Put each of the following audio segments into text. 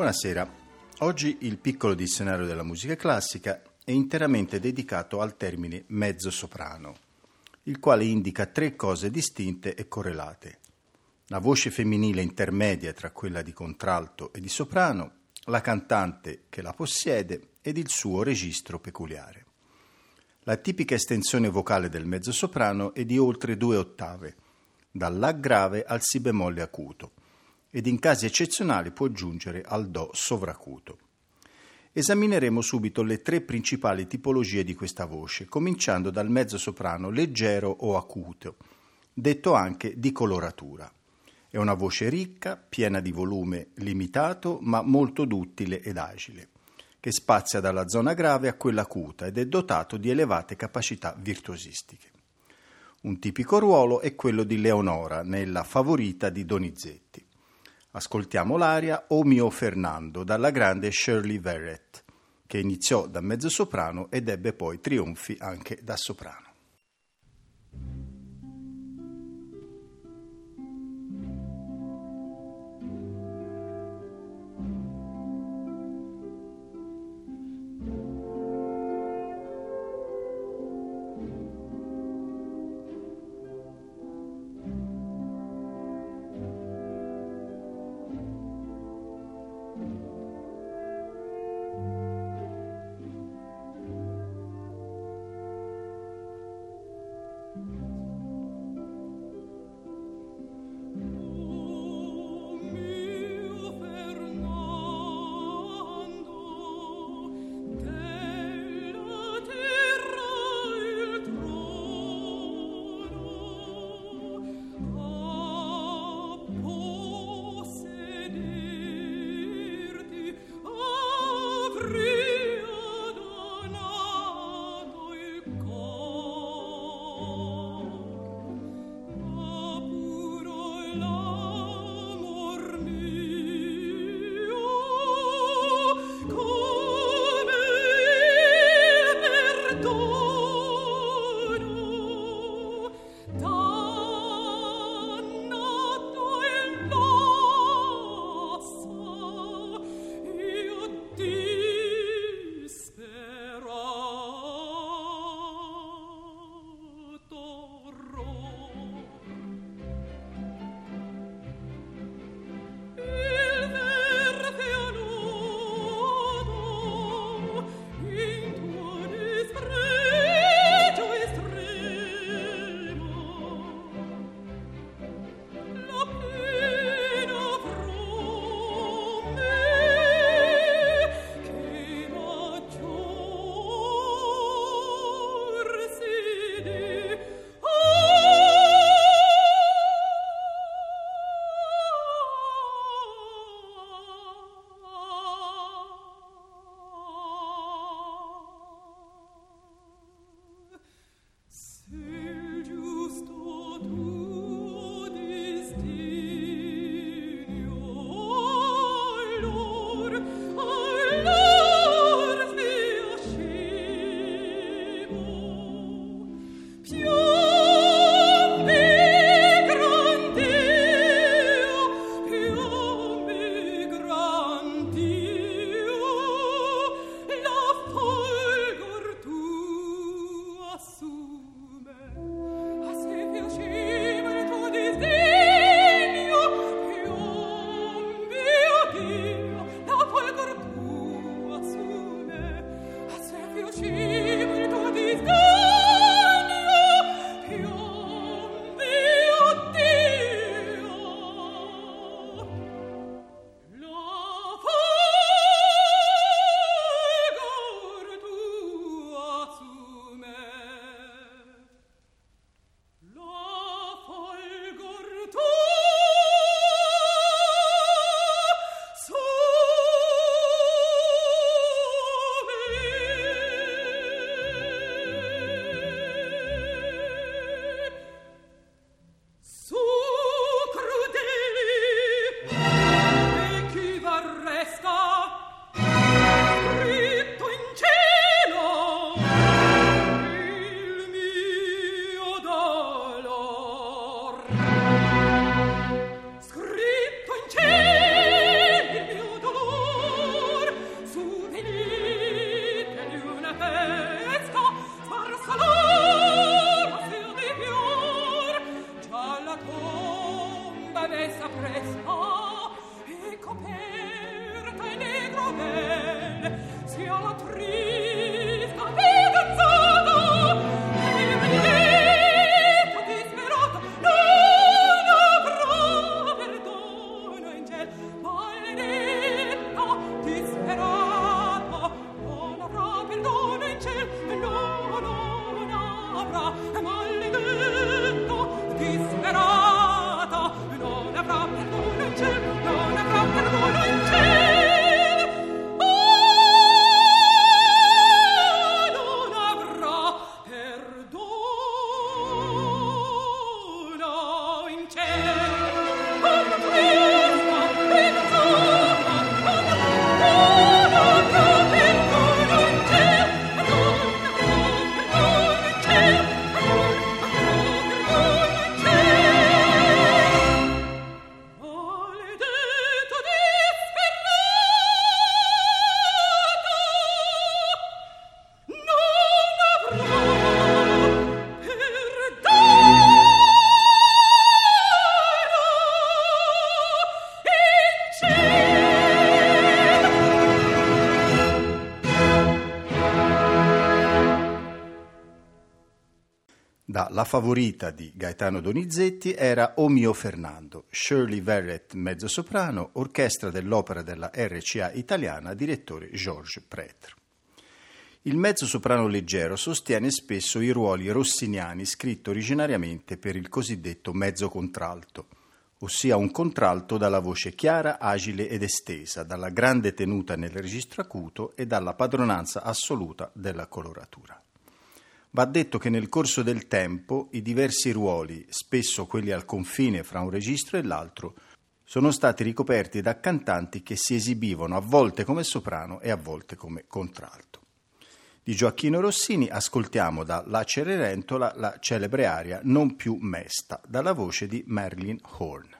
Buonasera. Oggi il piccolo dizionario della musica classica è interamente dedicato al termine mezzo soprano, il quale indica tre cose distinte e correlate. La voce femminile intermedia tra quella di contralto e di soprano, la cantante che la possiede ed il suo registro peculiare. La tipica estensione vocale del mezzo soprano è di oltre due ottave, dal La grave al Si bemolle acuto ed in casi eccezionali può giungere al Do sovracuto. Esamineremo subito le tre principali tipologie di questa voce, cominciando dal mezzo soprano leggero o acuto, detto anche di coloratura. È una voce ricca, piena di volume limitato, ma molto duttile ed agile, che spazia dalla zona grave a quella acuta ed è dotato di elevate capacità virtuosistiche. Un tipico ruolo è quello di Leonora nella Favorita di Donizetti. Ascoltiamo l'aria O mio Fernando dalla grande Shirley Verrett, che iniziò da mezzosoprano ed ebbe poi trionfi anche da soprano. Favorita di Gaetano Donizetti era O mio Fernando, Shirley Verrett mezzosoprano, orchestra dell'opera della RCA italiana, direttore Georges Prêtre. Il mezzosoprano leggero sostiene spesso i ruoli rossiniani scritto originariamente per il cosiddetto mezzo contralto, ossia un contralto dalla voce chiara, agile ed estesa, dalla grande tenuta nel registro acuto e dalla padronanza assoluta della coloratura. Va detto che nel corso del tempo i diversi ruoli, spesso quelli al confine fra un registro e l'altro, sono stati ricoperti da cantanti che si esibivano a volte come soprano e a volte come contralto. Di Gioacchino Rossini ascoltiamo da La Cenerentola la celebre aria Non più mesta, dalla voce di Marilyn Horn.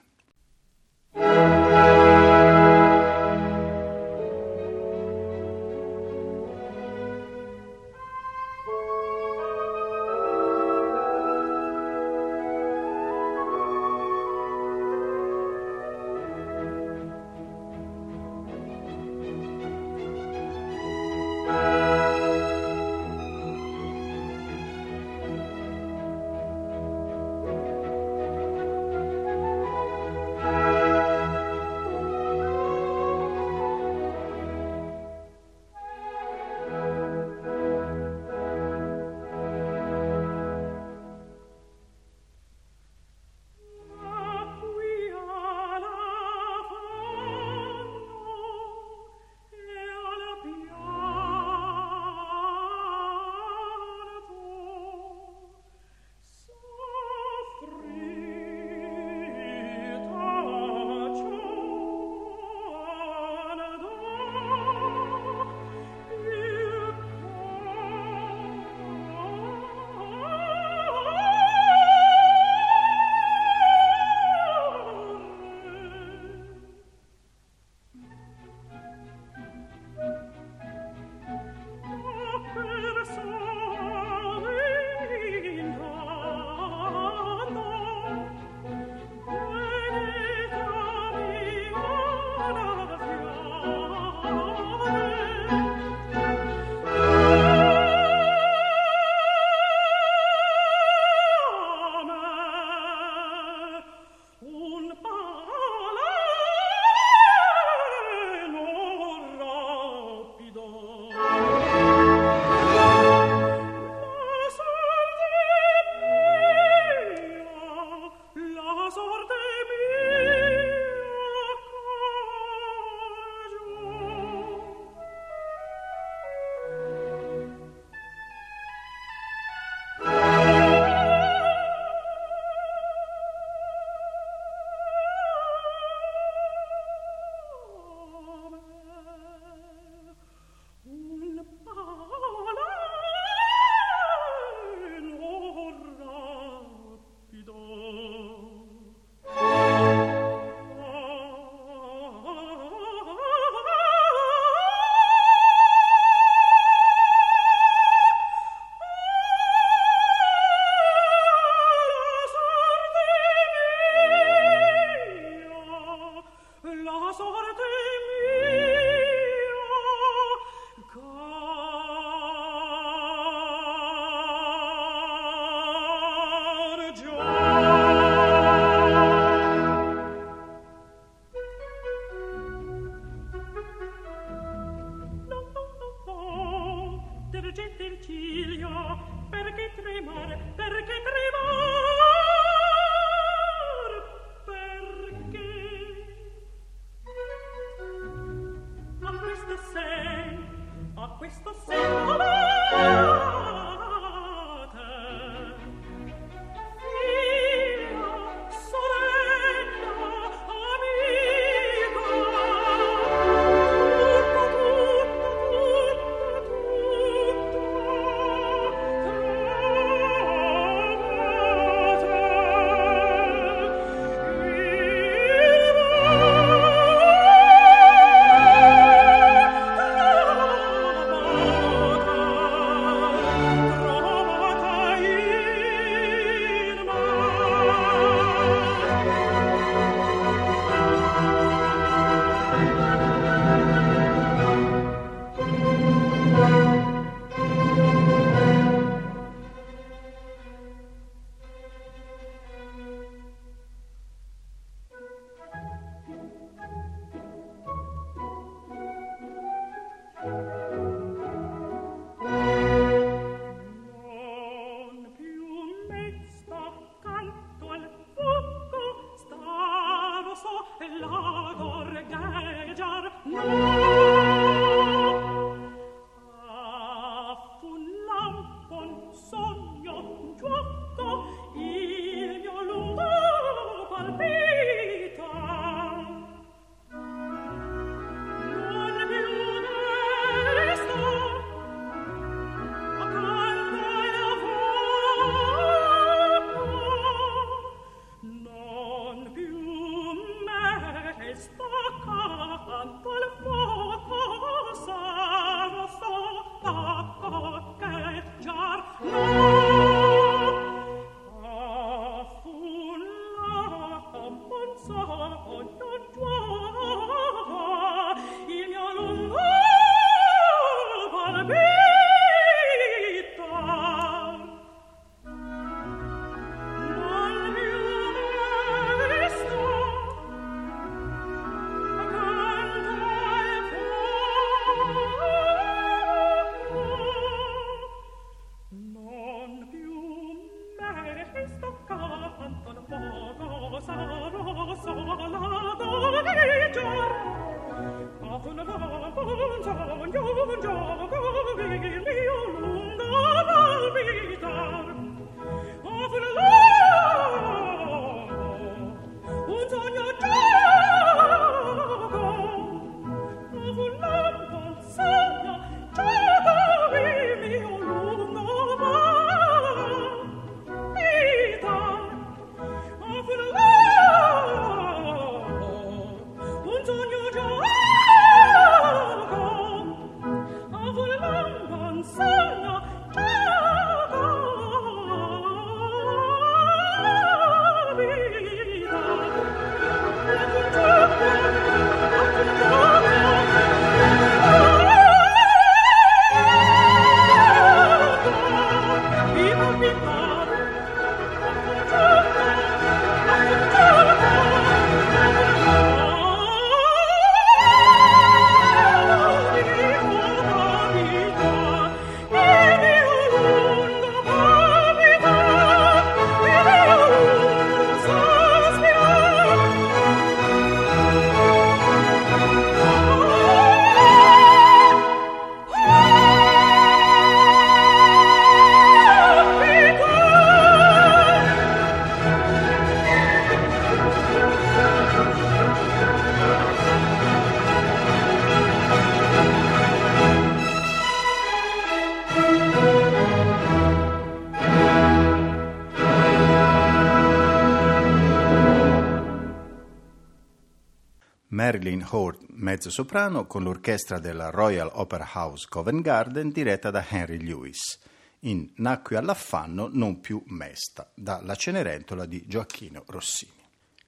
Hort, mezzo-soprano, con l'orchestra della Royal Opera House Covent Garden diretta da Henry Lewis, in Nacque all'affanno non più mesta, dalla Cenerentola di Gioacchino Rossini.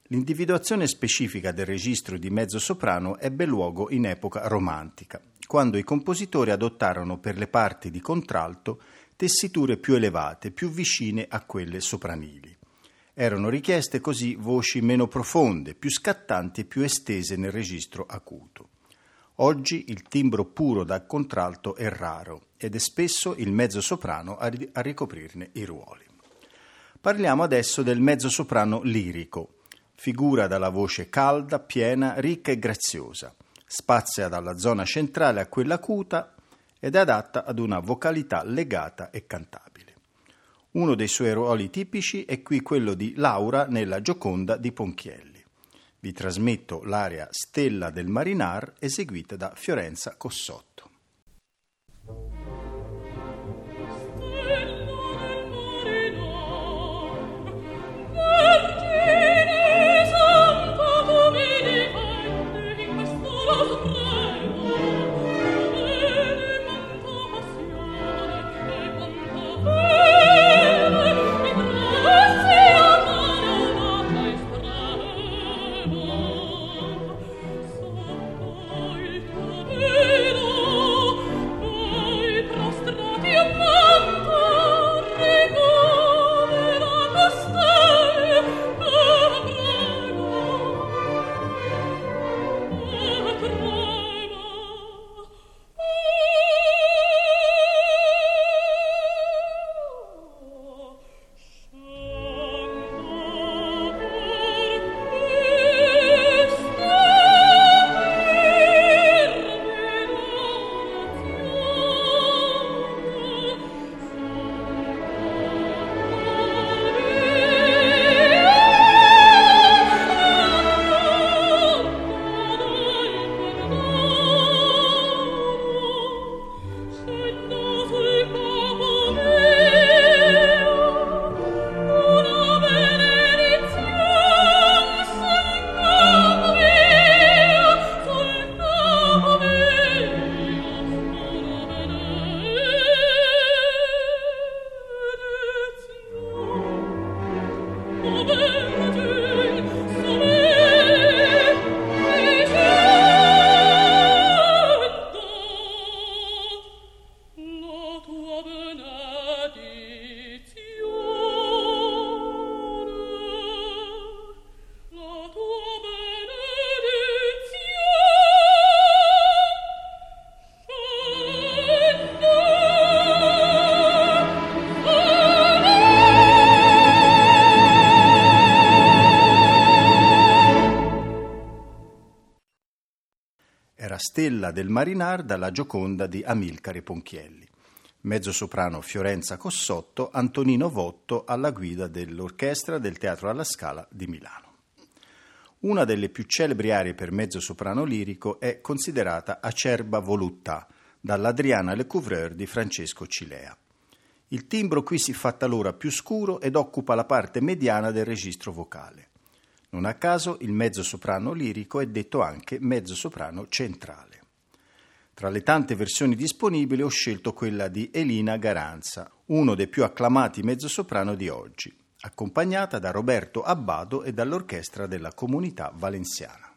L'individuazione specifica del registro di mezzo-soprano ebbe luogo in epoca romantica, quando i compositori adottarono per le parti di contralto tessiture più elevate, più vicine a quelle sopranili. Erano richieste così voci meno profonde, più scattanti e più estese nel registro acuto. Oggi il timbro puro da contralto è raro ed è spesso il mezzo-soprano a, ri- a ricoprirne i ruoli. Parliamo adesso del mezzo-soprano lirico. Figura dalla voce calda, piena, ricca e graziosa. Spazia dalla zona centrale a quella acuta ed è adatta ad una vocalità legata e cantabile. Uno dei suoi ruoli tipici è qui quello di Laura nella Gioconda di Ponchielli. Vi trasmetto l'aria Stella del Marinar eseguita da Fiorenza Cossotto. Stella del Marinar dalla Gioconda di Amilcare Ponchielli. mezzosoprano Fiorenza Cossotto, Antonino Votto alla guida dell'orchestra del Teatro alla Scala di Milano. Una delle più celebri arie per mezzosoprano lirico è considerata Acerba Voluttà, dall'Adriana Le Couvreur di Francesco Cilea. Il timbro qui si fa talora più scuro ed occupa la parte mediana del registro vocale. Non a caso il mezzosoprano lirico è detto anche mezzosoprano centrale. Tra le tante versioni disponibili ho scelto quella di Elina Garanza, uno dei più acclamati mezzosoprano di oggi, accompagnata da Roberto Abbado e dall'orchestra della Comunità Valenziana.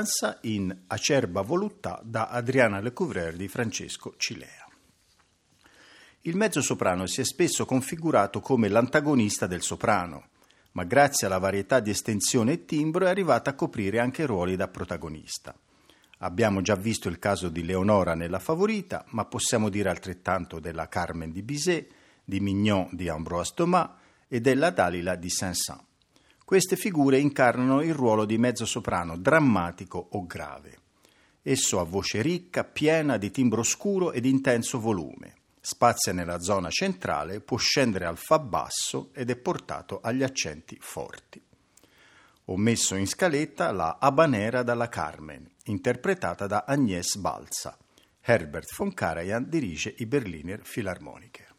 Garanza in Acerba Voluttà da Adriana Lecouvreur di Francesco Cilea. Il mezzo soprano si è spesso configurato come l'antagonista del soprano, ma grazie alla varietà di estensione e timbro è arrivata a coprire anche ruoli da protagonista. Abbiamo già visto il caso di Leonora nella Favorita, ma possiamo dire altrettanto della Carmen di Bizet, di Mignon di Ambroise Thomas e della Dalila di Saint-Saëns. Queste figure incarnano il ruolo di mezzosoprano drammatico o grave. Esso ha voce ricca, piena di timbro scuro ed intenso volume. Spazia nella zona centrale, può scendere al fa basso ed è portato agli accenti forti. Ho messo in scaletta la Habanera dalla Carmen, interpretata da Agnès Balza. Herbert von Karajan dirige i Berliner Philharmoniker.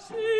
see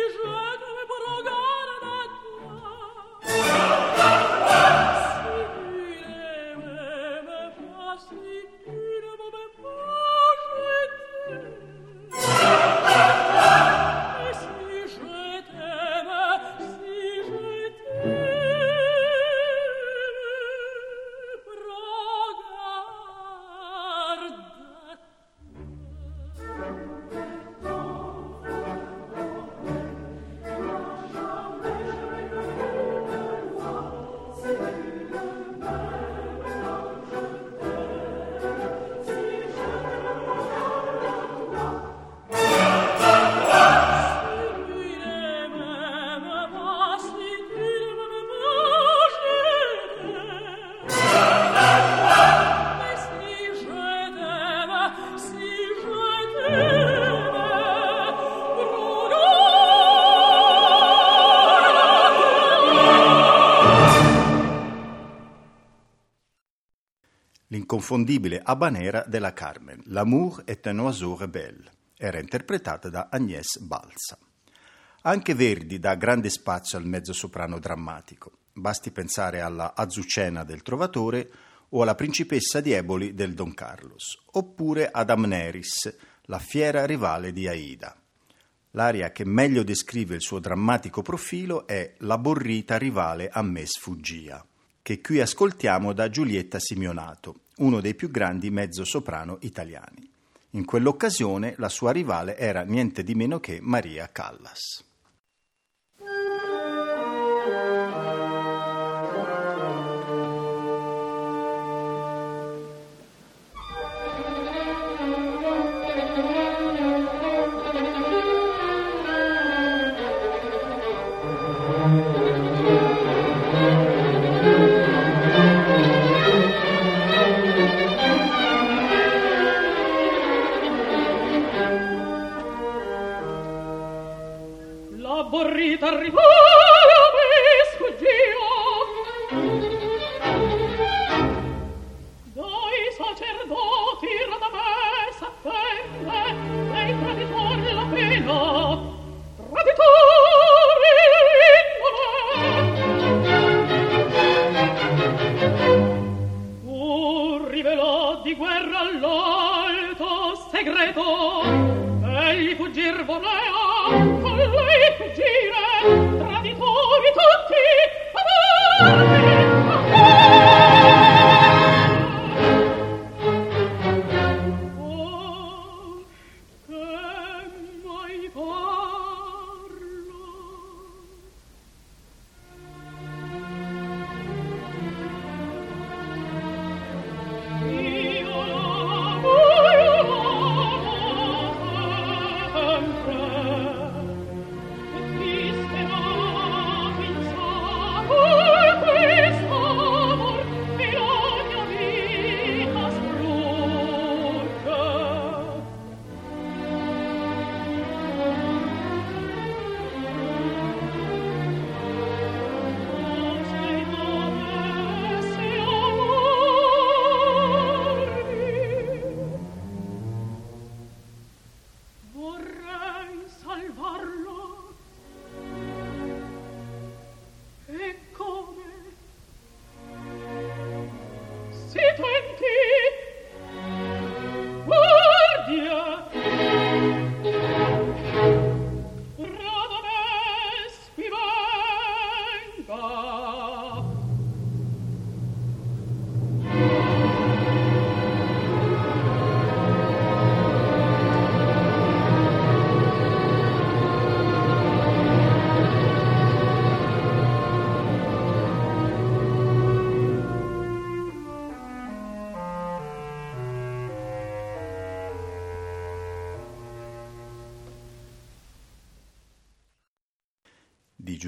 l'inconfondibile Habanera della Carmen, L'amour est un oiseau rebelle. Era interpretata da Agnès Balsa. Anche Verdi dà grande spazio al mezzosoprano drammatico. Basti pensare alla Azucena del Trovatore o alla Principessa di Eboli del Don Carlos, oppure ad Amneris, la fiera rivale di Aida. L'aria che meglio descrive il suo drammatico profilo è La borrita rivale a me sfuggia, che qui ascoltiamo da Giulietta Simeonato, uno dei più grandi mezzosoprano italiani. In quell'occasione la sua rivale era niente di meno che Maria Callas.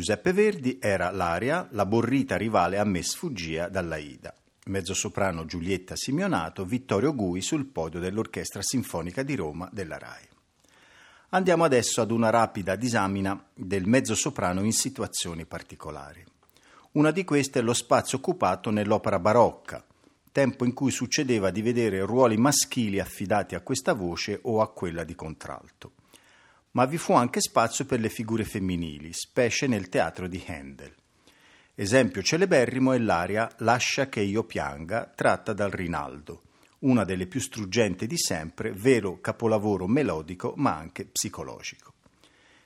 Giuseppe Verdi era l'aria La borrita rivale a me sfuggia dall'Aida. Mezzosoprano Giulietta Simeonato, Vittorio Gui sul podio dell'Orchestra Sinfonica di Roma della RAI. Andiamo adesso ad una rapida disamina del mezzosoprano in situazioni particolari. Una di queste è lo spazio occupato nell'opera barocca, tempo in cui succedeva di vedere ruoli maschili affidati a questa voce o a quella di contralto ma vi fu anche spazio per le figure femminili, specie nel teatro di Handel. Esempio celeberrimo è l'aria Lascia che io pianga, tratta dal Rinaldo, una delle più struggenti di sempre, vero capolavoro melodico ma anche psicologico.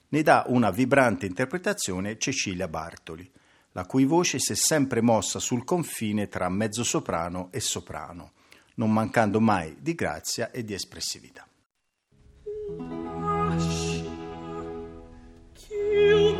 Ne dà una vibrante interpretazione Cecilia Bartoli, la cui voce si è sempre mossa sul confine tra mezzosoprano e soprano, non mancando mai di grazia e di espressività. You.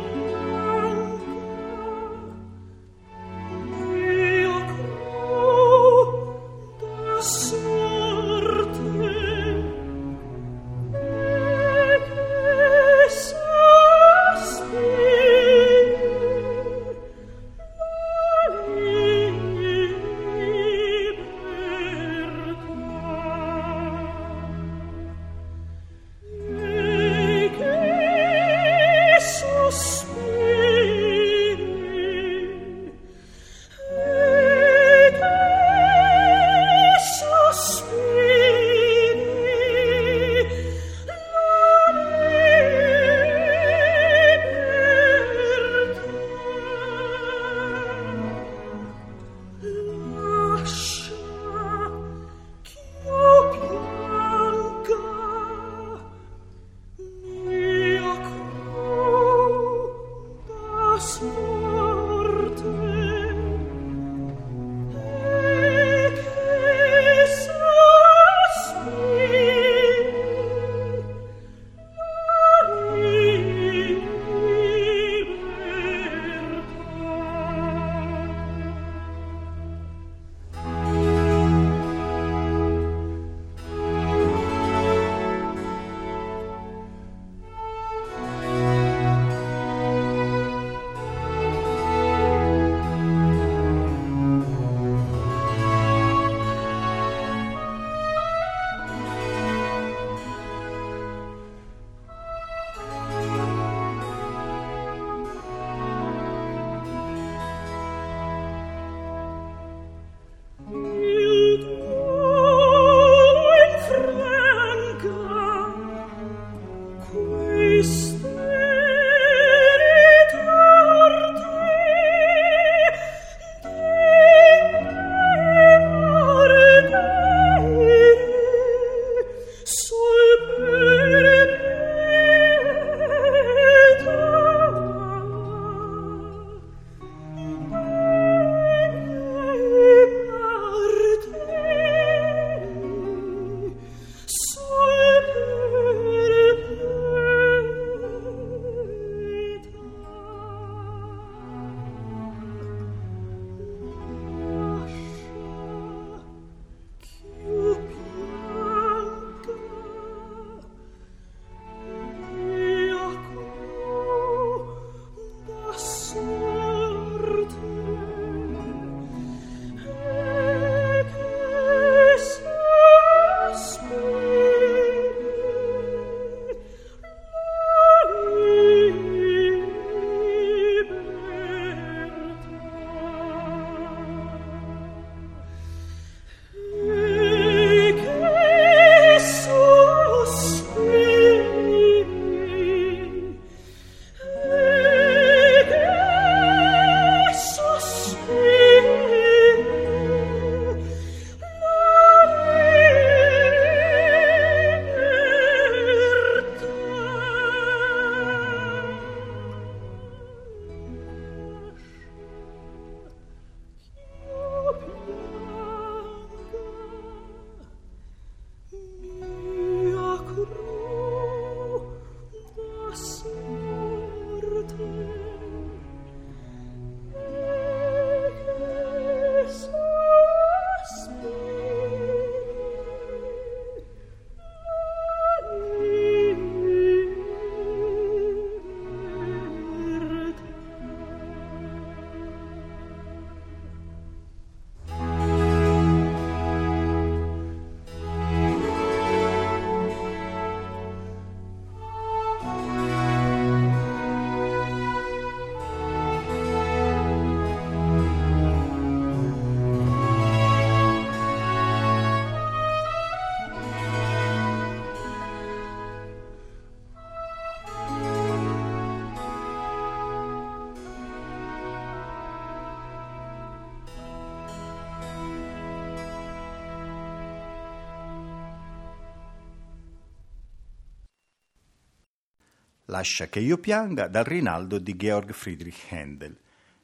Lascia che io pianga dal Rinaldo di Georg Friedrich Handel.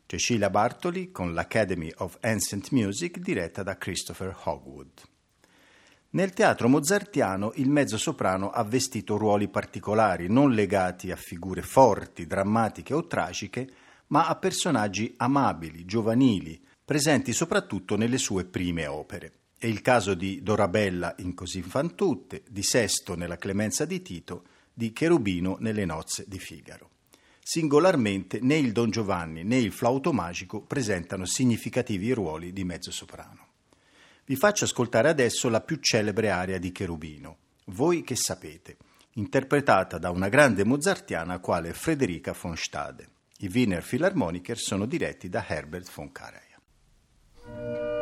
Cecilia Bartoli con l'Academy of Ancient Music diretta da Christopher Hogwood. Nel teatro mozartiano il mezzosoprano ha vestito ruoli particolari, non legati a figure forti, drammatiche o tragiche, ma a personaggi amabili, giovanili, presenti soprattutto nelle sue prime opere. È il caso di Dorabella in Così fan tutte, di Sesto nella Clemenza di Tito, di Cherubino nelle Nozze di Figaro. Singolarmente né il Don Giovanni né il Flauto Magico presentano significativi ruoli di mezzosoprano. Vi faccio ascoltare adesso la più celebre aria di Cherubino, Voi che sapete, interpretata da una grande mozartiana quale Frederica von Stade. I Wiener Philharmoniker sono diretti da Herbert von Karajan.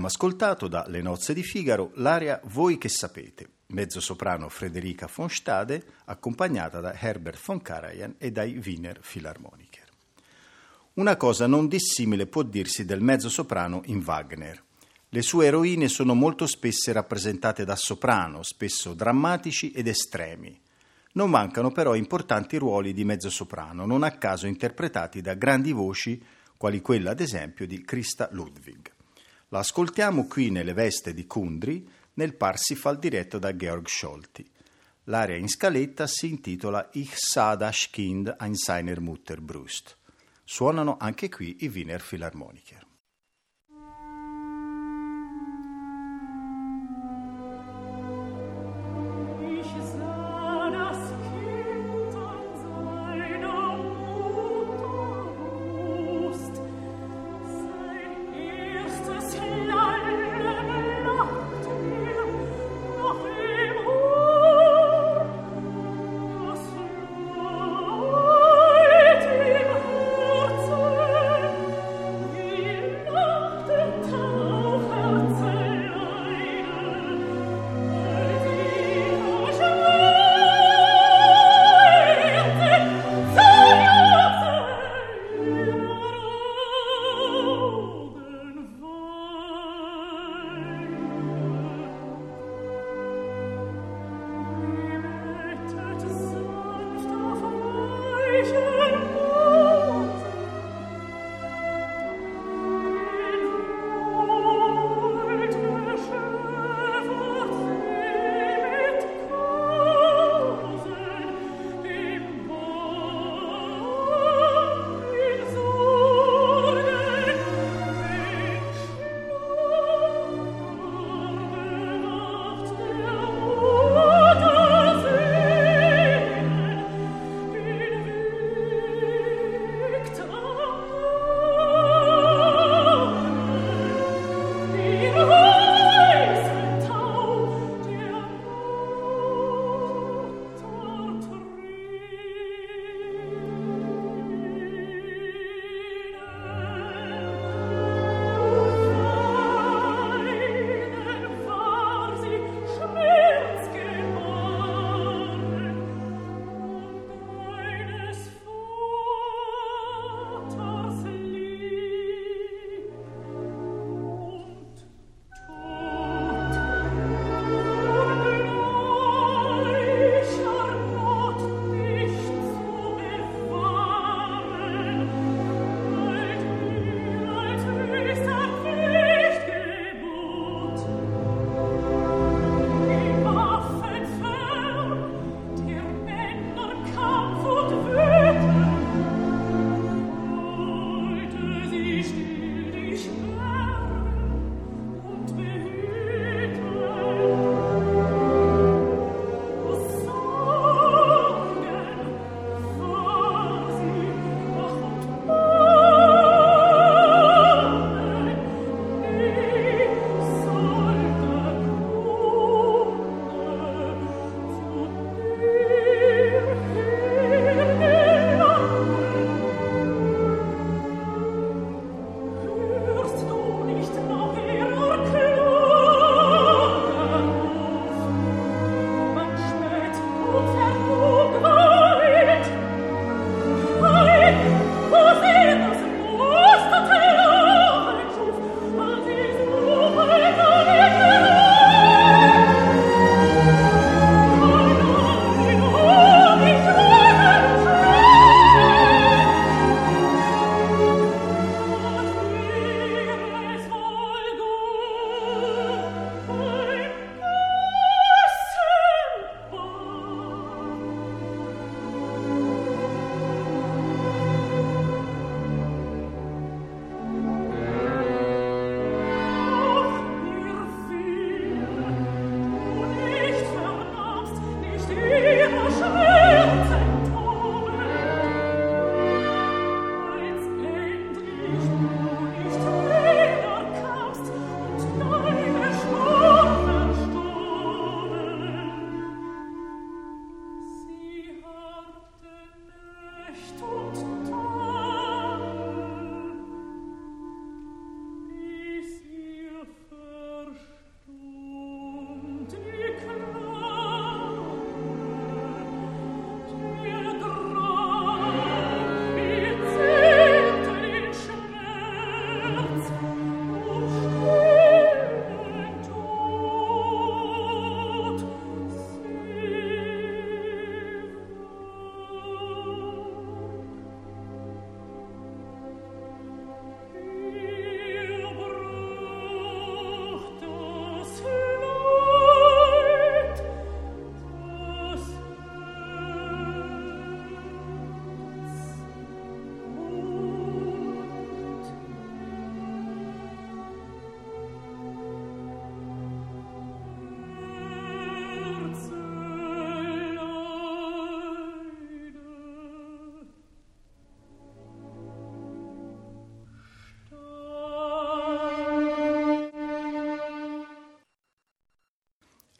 Abbiamo ascoltato da Le nozze di Figaro l'aria Voi che sapete, mezzosoprano Frederica von Stade, accompagnata da Herbert von Karajan e dai Wiener Philharmoniker. Una cosa non dissimile può dirsi del mezzosoprano in Wagner. Le sue eroine sono molto spesse rappresentate da soprano, spesso drammatici ed estremi. Non mancano però importanti ruoli di mezzosoprano, non a caso interpretati da grandi voci, quali quella ad esempio di Christa Ludwig. La ascoltiamo qui nelle veste di Kundry nel Parsifal diretto da Georg Scholti. L'aria in scaletta si intitola Ich sah das Kind ein seiner Mutter Brust. Suonano anche qui i Wiener Philharmoniker.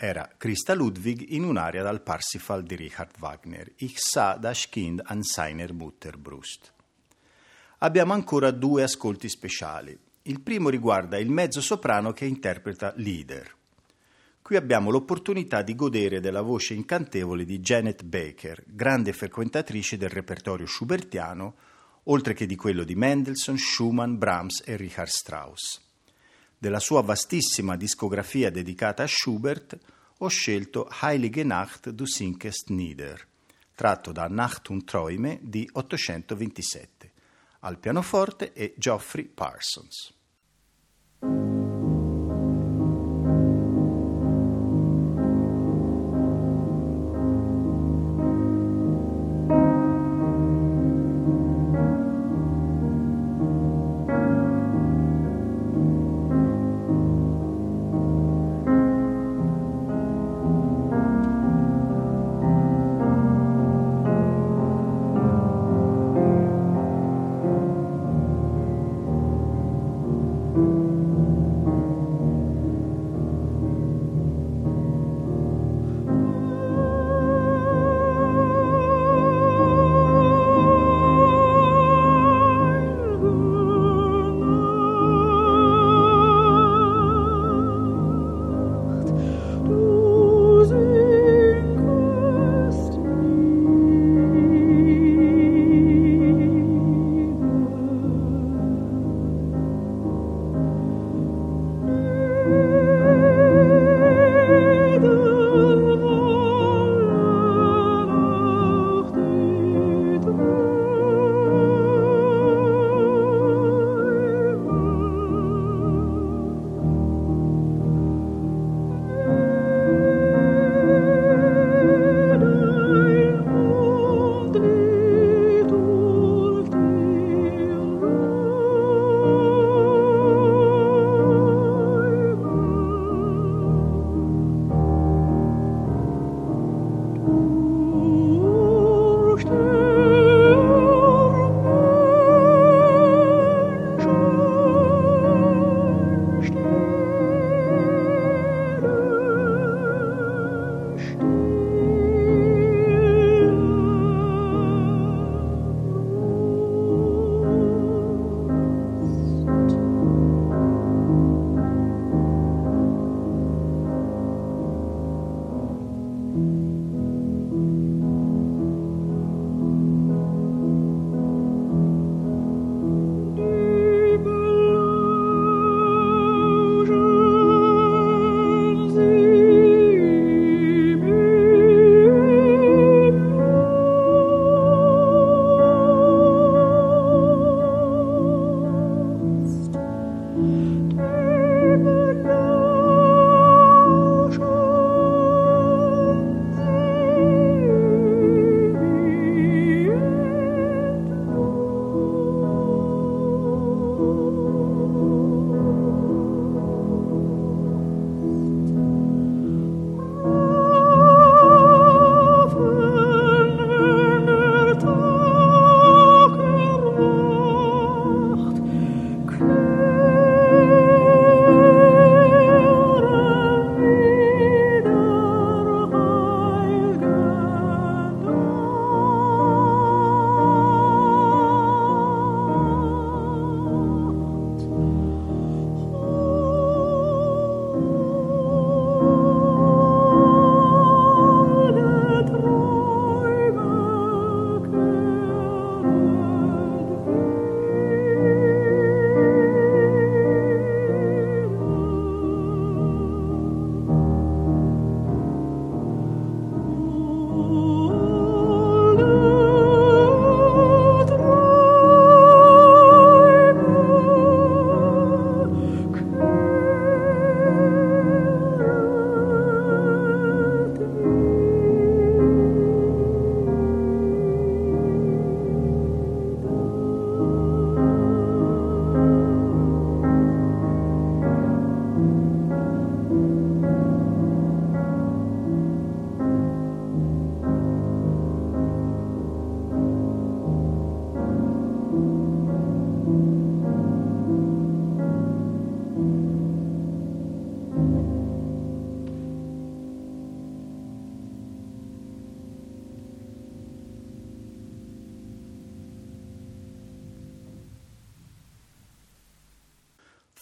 Era Christa Ludwig in un'aria dal Parsifal di Richard Wagner, Ich sah das Kind an seiner Mutterbrust. Abbiamo ancora due ascolti speciali. Il primo riguarda il mezzo soprano che interpreta Leader. Qui abbiamo l'opportunità di godere della voce incantevole di Janet Baker, grande frequentatrice del repertorio schubertiano, oltre che di quello di Mendelssohn, Schumann, Brahms e Richard Strauss. Della sua vastissima discografia dedicata a Schubert ho scelto Heilige Nacht du sinkest nieder, tratto da Nacht und Träume di 827 al pianoforte e Geoffrey Parsons.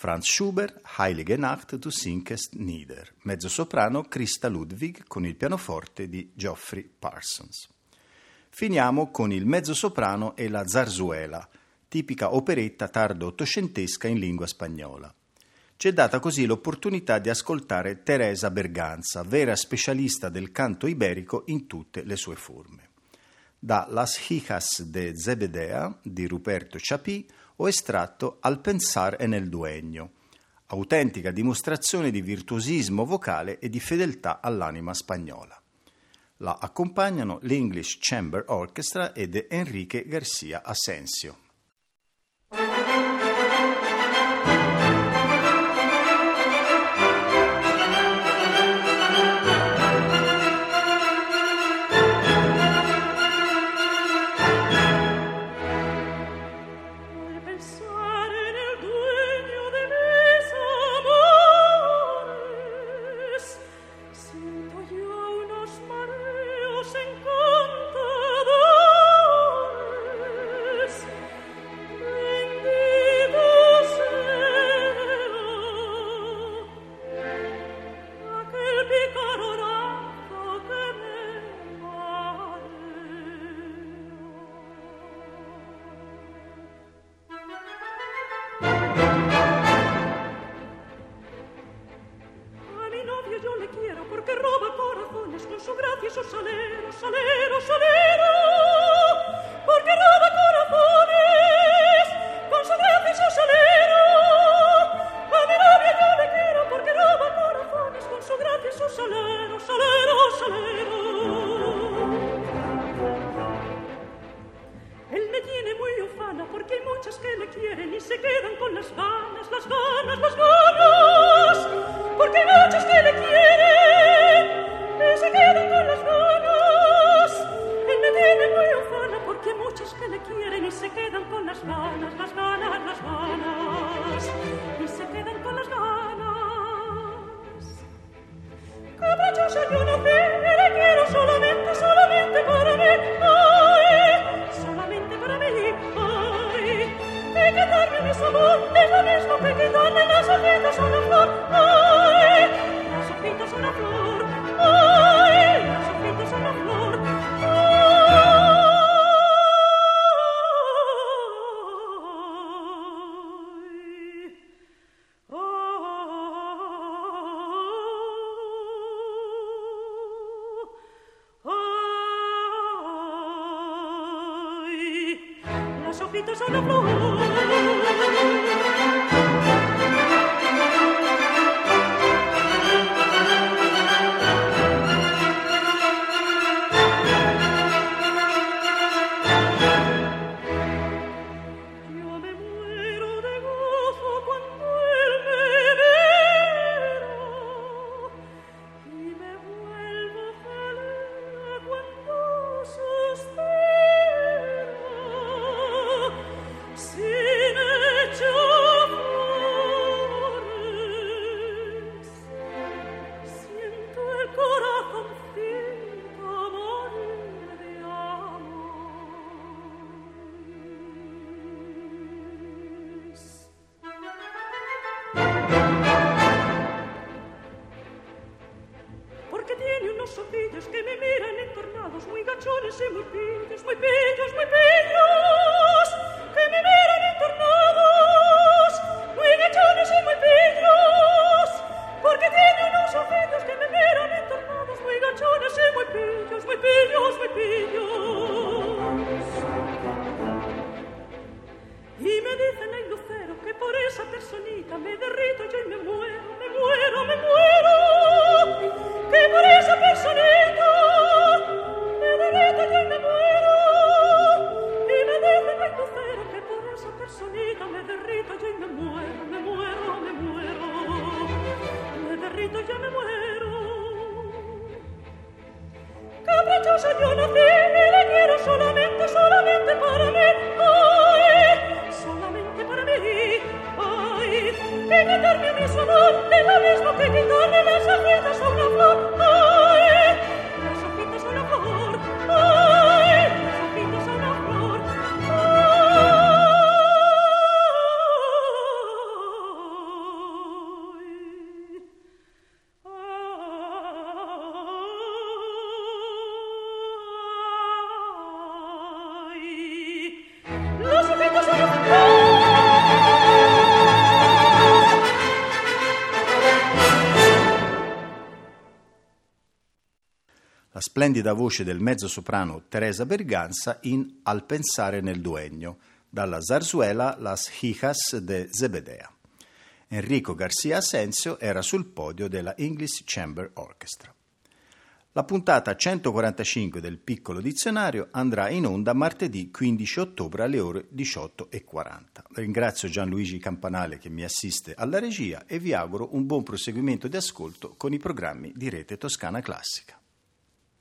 Franz Schubert, Heilige Nacht, du sinkest nieder, mezzosoprano Christa Ludwig con il pianoforte di Geoffrey Parsons. Finiamo con il mezzosoprano e la zarzuela, tipica operetta tardo ottocentesca in lingua spagnola. Ci è data così l'opportunità di ascoltare Teresa Berganza, vera specialista del canto iberico in tutte le sue forme. Da Las Hijas de Zebedea di Ruperto Chapí o estratto Al pensar en el dueño, autentica dimostrazione di virtuosismo vocale e di fedeltà all'anima spagnola. La accompagnano l'English Chamber Orchestra ed Enrique Garcia Asensio. se splendida voce del mezzosoprano Teresa Berganza in Al pensare nel duegno, dalla zarzuela Las Hijas de Zebedea. Enrico Garcia Asensio era sul podio della English Chamber Orchestra. La puntata 145 del piccolo dizionario andrà in onda martedì 15 ottobre alle ore 18.40. Ringrazio Gianluigi Campanale che mi assiste alla regia e vi auguro un buon proseguimento di ascolto con i programmi di Rete Toscana Classica.